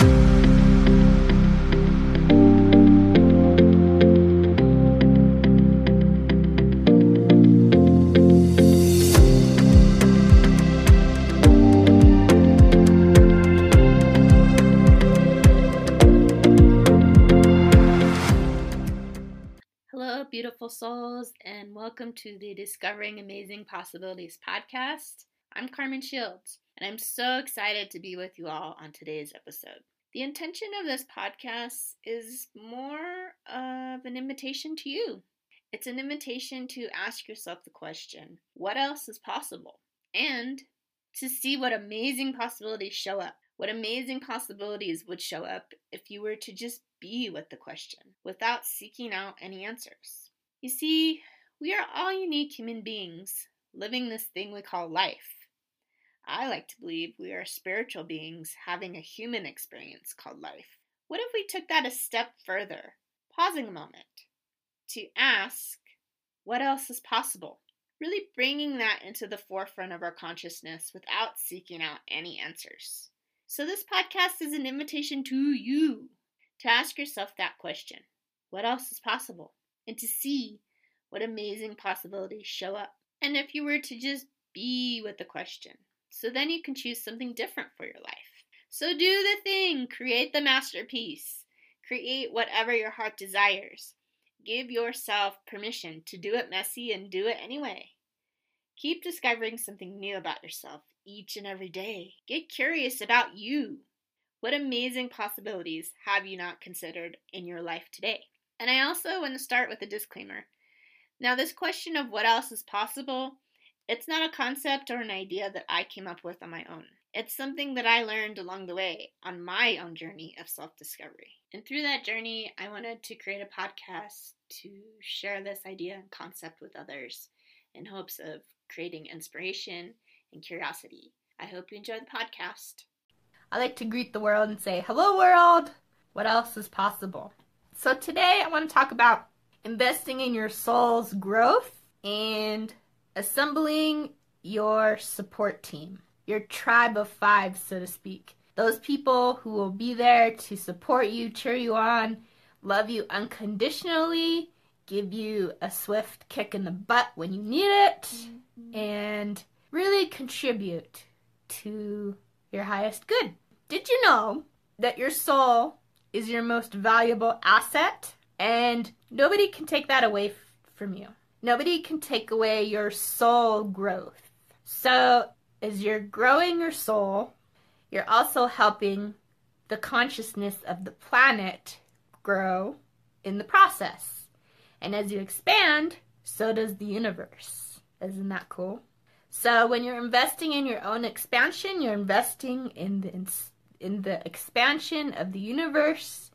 Hello, beautiful souls, and welcome to the Discovering Amazing Possibilities podcast. I'm Carmen Shields, and I'm so excited to be with you all on today's episode. The intention of this podcast is more of an invitation to you. It's an invitation to ask yourself the question what else is possible? And to see what amazing possibilities show up. What amazing possibilities would show up if you were to just be with the question without seeking out any answers. You see, we are all unique human beings living this thing we call life. I like to believe we are spiritual beings having a human experience called life. What if we took that a step further, pausing a moment, to ask what else is possible? Really bringing that into the forefront of our consciousness without seeking out any answers. So, this podcast is an invitation to you to ask yourself that question what else is possible? And to see what amazing possibilities show up. And if you were to just be with the question, so then you can choose something different for your life. So, do the thing, create the masterpiece, create whatever your heart desires. Give yourself permission to do it messy and do it anyway. Keep discovering something new about yourself each and every day. Get curious about you. What amazing possibilities have you not considered in your life today? And I also want to start with a disclaimer. Now, this question of what else is possible, it's not a concept or an idea that I came up with on my own. It's something that I learned along the way on my own journey of self discovery. And through that journey, I wanted to create a podcast to share this idea and concept with others in hopes of creating inspiration and curiosity. I hope you enjoy the podcast. I like to greet the world and say, Hello, world! What else is possible? So, today I want to talk about investing in your soul's growth and assembling your support team, your tribe of five, so to speak. Those people who will be there to support you, cheer you on, love you unconditionally, give you a swift kick in the butt when you need it, mm-hmm. and really contribute to your highest good. Did you know that your soul is your most valuable asset and nobody can take that away f- from you? Nobody can take away your soul growth. So, as you're growing your soul, you're also helping the consciousness of the planet grow in the process. And as you expand, so does the universe. Isn't that cool? So when you're investing in your own expansion, you're investing in the in the expansion of the universe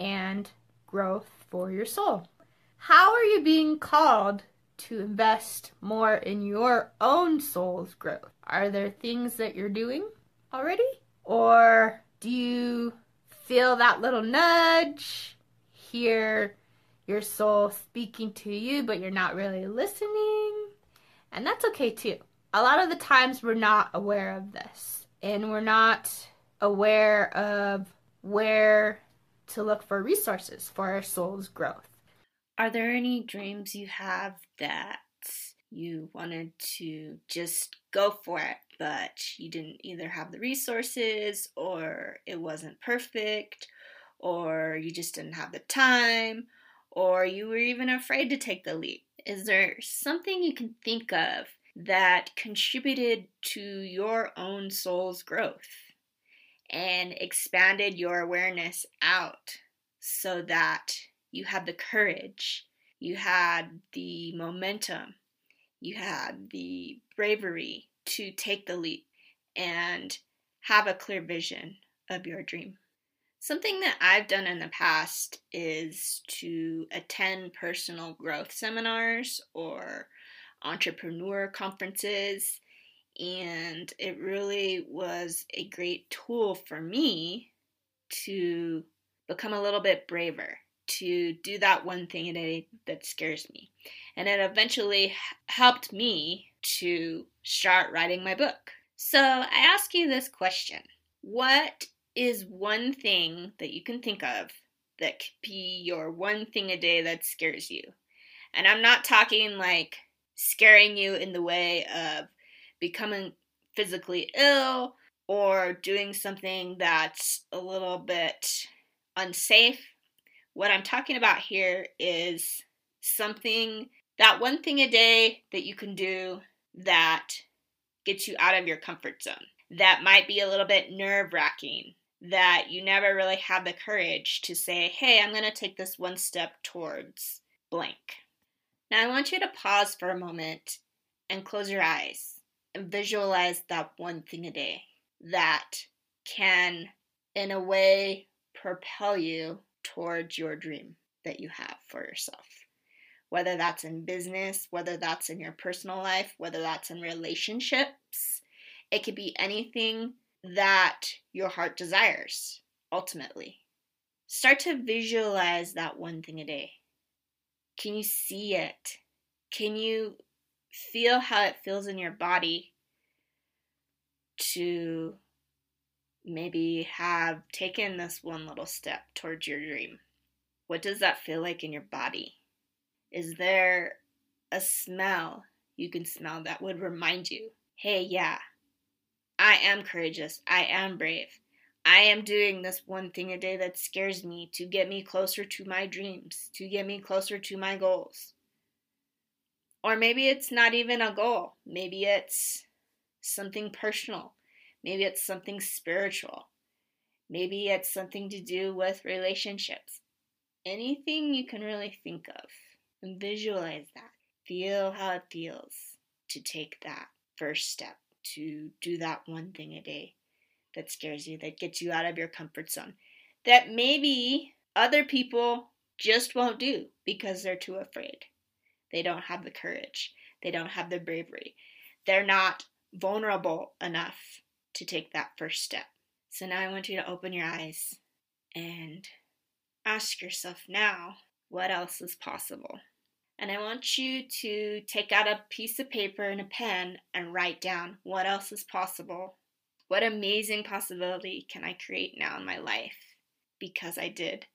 and growth for your soul. How are you being called to invest more in your own soul's growth? Are there things that you're doing already? Or do you feel that little nudge, hear your soul speaking to you, but you're not really listening? And that's okay too a lot of the times we're not aware of this and we're not aware of where to look for resources for our soul's growth. Are there any dreams you have that you wanted to just go for it, but you didn't either have the resources or it wasn't perfect or you just didn't have the time or you were even afraid to take the leap? Is there something you can think of that contributed to your own soul's growth and expanded your awareness out so that you had the courage, you had the momentum, you had the bravery to take the leap and have a clear vision of your dream. Something that I've done in the past is to attend personal growth seminars or entrepreneur conferences, and it really was a great tool for me to become a little bit braver, to do that one thing a day that scares me. And it eventually helped me to start writing my book. So I ask you this question What is one thing that you can think of that could be your one thing a day that scares you? And I'm not talking like scaring you in the way of becoming physically ill or doing something that's a little bit unsafe. What I'm talking about here is something, that one thing a day that you can do that gets you out of your comfort zone, that might be a little bit nerve wracking, that you never really have the courage to say, hey, I'm going to take this one step towards blank. Now, I want you to pause for a moment and close your eyes and visualize that one thing a day that can, in a way, propel you towards your dream that you have for yourself. Whether that's in business, whether that's in your personal life, whether that's in relationships, it could be anything that your heart desires, ultimately. Start to visualize that one thing a day. Can you see it? Can you feel how it feels in your body to maybe have taken this one little step towards your dream? What does that feel like in your body? Is there a smell you can smell that would remind you, hey, yeah, I am courageous, I am brave. I am doing this one thing a day that scares me to get me closer to my dreams, to get me closer to my goals. Or maybe it's not even a goal. Maybe it's something personal. Maybe it's something spiritual. Maybe it's something to do with relationships. Anything you can really think of and visualize that. Feel how it feels to take that first step, to do that one thing a day that scares you, that gets you out of your comfort zone, that maybe other people just won't do because they're too afraid. They don't have the courage, they don't have the bravery, they're not vulnerable enough to take that first step. So now I want you to open your eyes and ask yourself now what else is possible? And I want you to take out a piece of paper and a pen and write down what else is possible what amazing possibility can I create now in my life because I did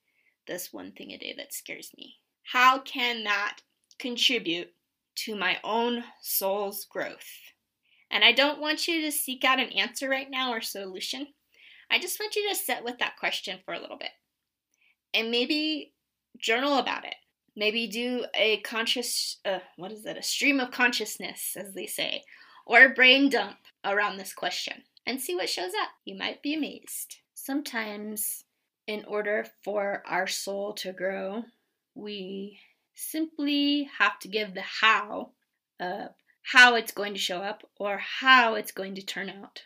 this one thing a day that scares me? How can that contribute to my own soul's growth? And I don't want you to seek out an answer right now or solution. I just want you to sit with that question for a little bit and maybe journal about it. Maybe do a conscious, uh, what is it, a stream of consciousness, as they say, or a brain dump around this question and see what shows up. You might be amazed. Sometimes, in order for our soul to grow, we simply have to give the how of how it's going to show up or how it's going to turn out.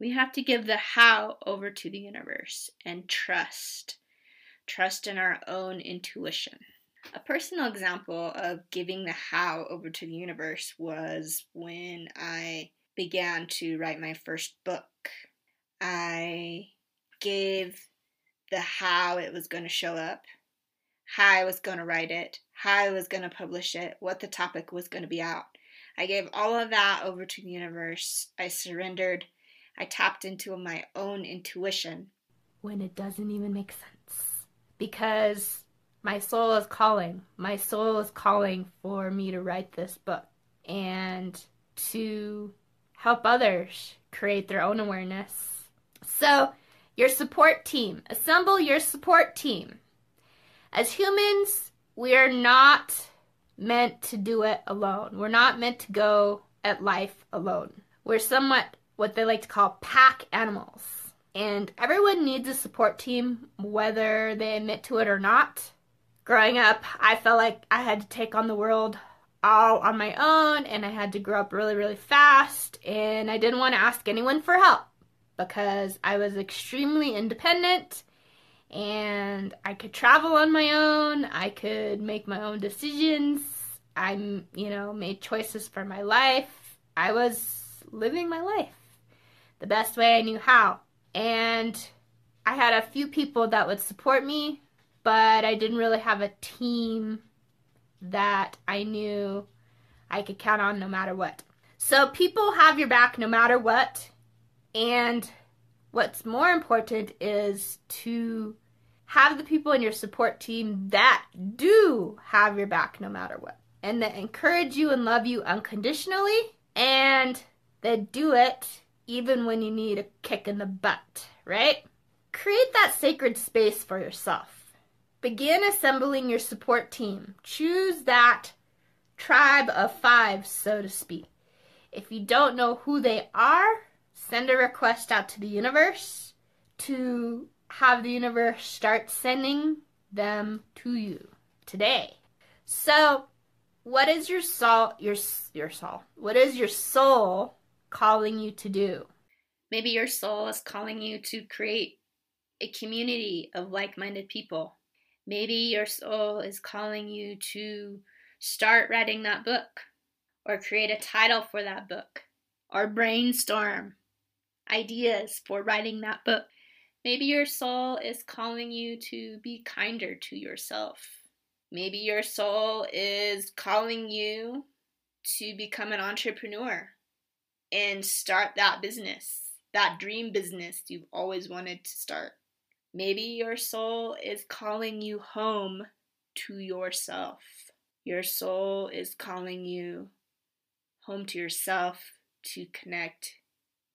We have to give the how over to the universe and trust. Trust in our own intuition. A personal example of giving the how over to the universe was when I began to write my first book. I gave the how it was going to show up, how I was going to write it, how I was going to publish it, what the topic was going to be out. I gave all of that over to the universe. I surrendered. I tapped into my own intuition. When it doesn't even make sense. Because my soul is calling. My soul is calling for me to write this book and to help others create their own awareness. So, your support team. Assemble your support team. As humans, we are not meant to do it alone. We're not meant to go at life alone. We're somewhat what they like to call pack animals. And everyone needs a support team, whether they admit to it or not. Growing up, I felt like I had to take on the world all on my own and I had to grow up really, really fast and I didn't want to ask anyone for help because I was extremely independent and I could travel on my own, I could make my own decisions. I, you know, made choices for my life. I was living my life the best way I knew how. And I had a few people that would support me, but I didn't really have a team that I knew I could count on no matter what. So people have your back no matter what. And What's more important is to have the people in your support team that do have your back no matter what, and that encourage you and love you unconditionally, and that do it even when you need a kick in the butt, right? Create that sacred space for yourself. Begin assembling your support team. Choose that tribe of five, so to speak. If you don't know who they are, send a request out to the universe to have the universe start sending them to you today. So, what is your soul your your soul? What is your soul calling you to do? Maybe your soul is calling you to create a community of like-minded people. Maybe your soul is calling you to start writing that book or create a title for that book or brainstorm ideas for writing that book. Maybe your soul is calling you to be kinder to yourself. Maybe your soul is calling you to become an entrepreneur and start that business, that dream business you've always wanted to start. Maybe your soul is calling you home to yourself. Your soul is calling you home to yourself to connect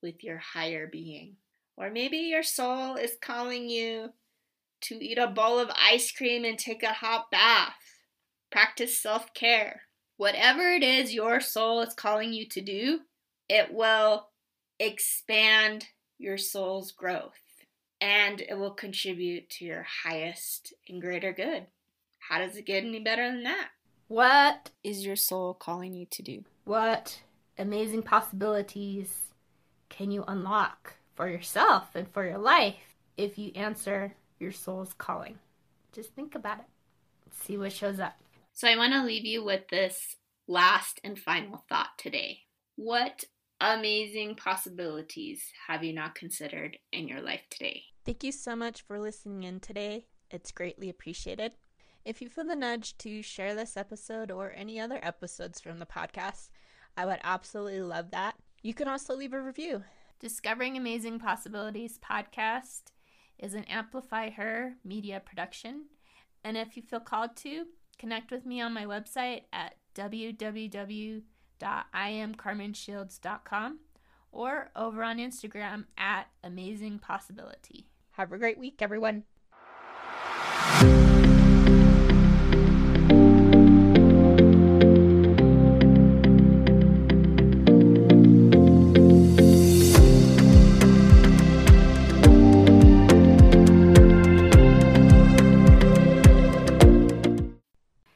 with your higher being. Or maybe your soul is calling you to eat a bowl of ice cream and take a hot bath. Practice self care. Whatever it is your soul is calling you to do, it will expand your soul's growth and it will contribute to your highest and greater good. How does it get any better than that? What is your soul calling you to do? What amazing possibilities can you unlock for yourself and for your life if you answer your soul's calling. Just think about it. See what shows up. So, I want to leave you with this last and final thought today. What amazing possibilities have you not considered in your life today? Thank you so much for listening in today. It's greatly appreciated. If you feel the nudge to share this episode or any other episodes from the podcast, I would absolutely love that. You can also leave a review. Discovering Amazing Possibilities podcast is an Amplify Her media production. And if you feel called to, connect with me on my website at www.iamcarmenshields.com or over on Instagram at Amazing Possibility. Have a great week, everyone.